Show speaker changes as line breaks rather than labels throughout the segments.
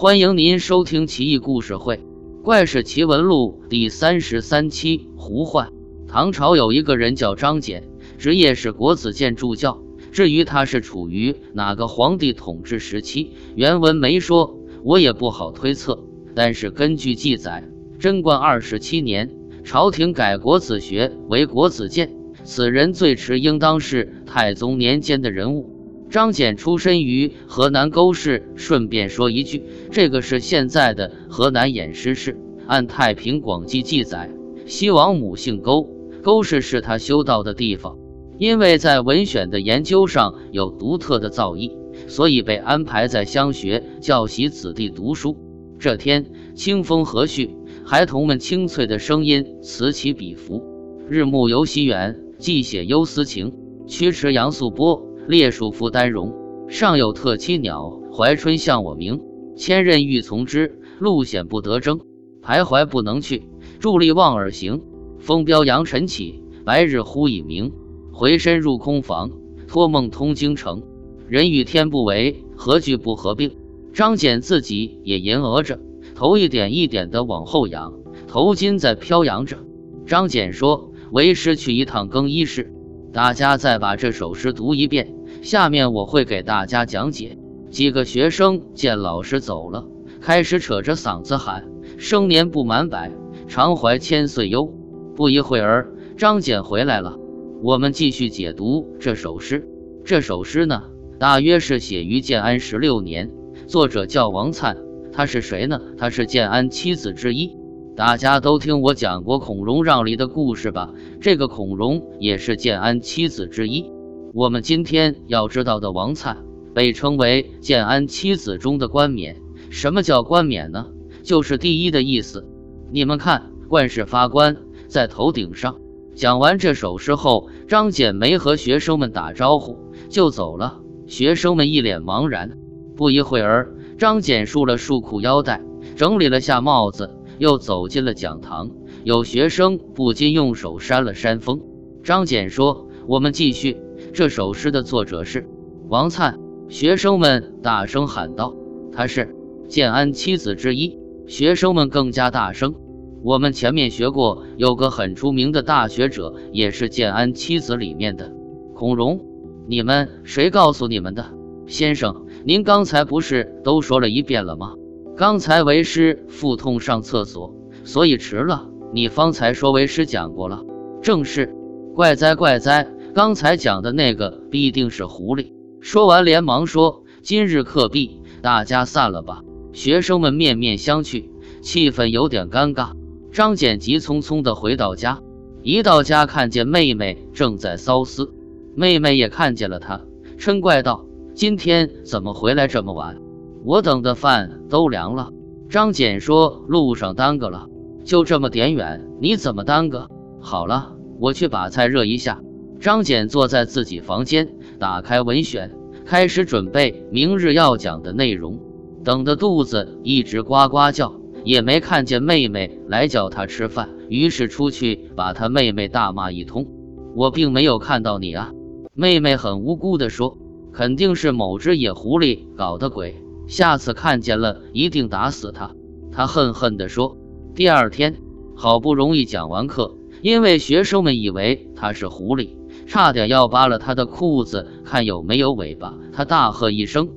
欢迎您收听《奇异故事会·怪事奇闻录》第三十三期。胡幻。唐朝有一个人叫张謇，职业是国子监助教。至于他是处于哪个皇帝统治时期，原文没说，我也不好推测。但是根据记载，贞观二十七年，朝廷改国子学为国子监。此人最迟应当是太宗年间的人物。张謇出身于河南沟氏。顺便说一句，这个是现在的河南偃师市。按《太平广记》记载，西王母姓沟，沟氏是他修道的地方。因为在文选的研究上有独特的造诣，所以被安排在乡学教习子弟读书。这天清风和煦，孩童们清脆的声音此起彼伏。日暮游西园，寄写忧思情。曲池杨素波，列树复丹荣。上有特栖鸟，怀春向我鸣。千仞欲从之，路险不得征。徘徊不能去，伫立望而行。风飙扬尘起，白日忽已明。回身入空房，托梦通京城。人与天不违，何惧不合并？张謇自己也吟额着，头一点一点的往后仰，头巾在飘扬着。张謇说：“为师去一趟更衣室，大家再把这首诗读一遍。下面我会给大家讲解。”几个学生见老师走了，开始扯着嗓子喊：“生年不满百，常怀千岁忧。”不一会儿，张謇回来了。我们继续解读这首诗。这首诗呢，大约是写于建安十六年，作者叫王粲。他是谁呢？他是建安七子之一。大家都听我讲过孔融让梨的故事吧？这个孔融也是建安七子之一。我们今天要知道的王粲，被称为建安七子中的冠冕。什么叫冠冕呢？就是第一的意思。你们看，冠是发冠在头顶上。讲完这首诗后，张謇没和学生们打招呼就走了。学生们一脸茫然。不一会儿，张謇束了束裤腰带，整理了下帽子，又走进了讲堂。有学生不禁用手扇了扇风。张謇说：“我们继续。这首诗的作者是王粲。”学生们大声喊道：“他是建安七子之一。”学生们更加大声。我们前面学过，有个很出名的大学者，也是建安七子里面的孔融。你们谁告诉你们的？先生，您刚才不是都说了一遍了吗？刚才为师腹痛上厕所，所以迟了。你方才说为师讲过了，正是。怪哉怪哉，刚才讲的那个必定是狐狸。说完，连忙说：“今日课毕，大家散了吧。”学生们面面相觑，气氛有点尴尬。张俭急匆匆地回到家，一到家看见妹妹正在骚思，妹妹也看见了他，嗔怪道：“今天怎么回来这么晚？我等的饭都凉了。”张俭说：“路上耽搁了，就这么点远，你怎么耽搁？好了，我去把菜热一下。”张俭坐在自己房间，打开文选，开始准备明日要讲的内容，等的肚子一直呱呱叫。也没看见妹妹来叫他吃饭，于是出去把他妹妹大骂一通。我并没有看到你啊，妹妹很无辜地说：“肯定是某只野狐狸搞的鬼，下次看见了一定打死他。”他恨恨地说。第二天，好不容易讲完课，因为学生们以为他是狐狸，差点要扒了他的裤子看有没有尾巴，他大喝一声：“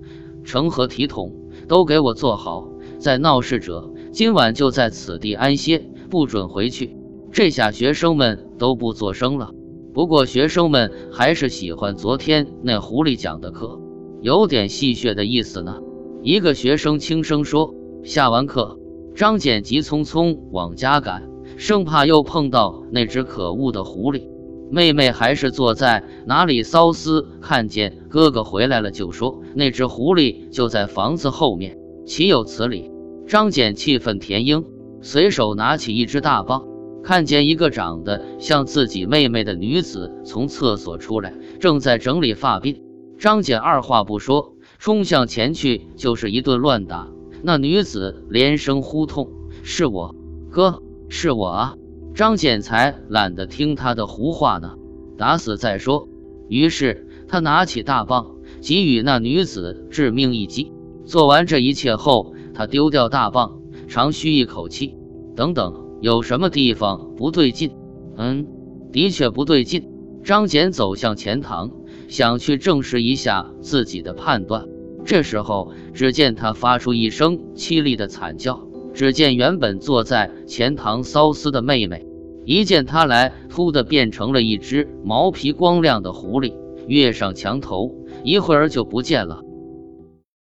成何体统！都给我坐好，在闹事者。”今晚就在此地安歇，不准回去。这下学生们都不作声了。不过学生们还是喜欢昨天那狐狸讲的课，有点戏谑的意思呢。一个学生轻声说：“下完课，张简急匆匆往家赶，生怕又碰到那只可恶的狐狸。”妹妹还是坐在哪里骚思，看见哥哥回来了，就说：“那只狐狸就在房子后面，岂有此理！”张简气愤填膺，随手拿起一只大棒，看见一个长得像自己妹妹的女子从厕所出来，正在整理发鬓。张简二话不说，冲向前去就是一顿乱打。那女子连声呼痛：“是我哥，是我啊！”张謇才懒得听他的胡话呢，打死再说。于是他拿起大棒，给予那女子致命一击。做完这一切后。他丢掉大棒，长吁一口气。等等，有什么地方不对劲？嗯，的确不对劲。张简走向前堂，想去证实一下自己的判断。这时候，只见他发出一声凄厉的惨叫。只见原本坐在前堂骚丝的妹妹，一见他来，突的变成了一只毛皮光亮的狐狸，跃上墙头，一会儿就不见了。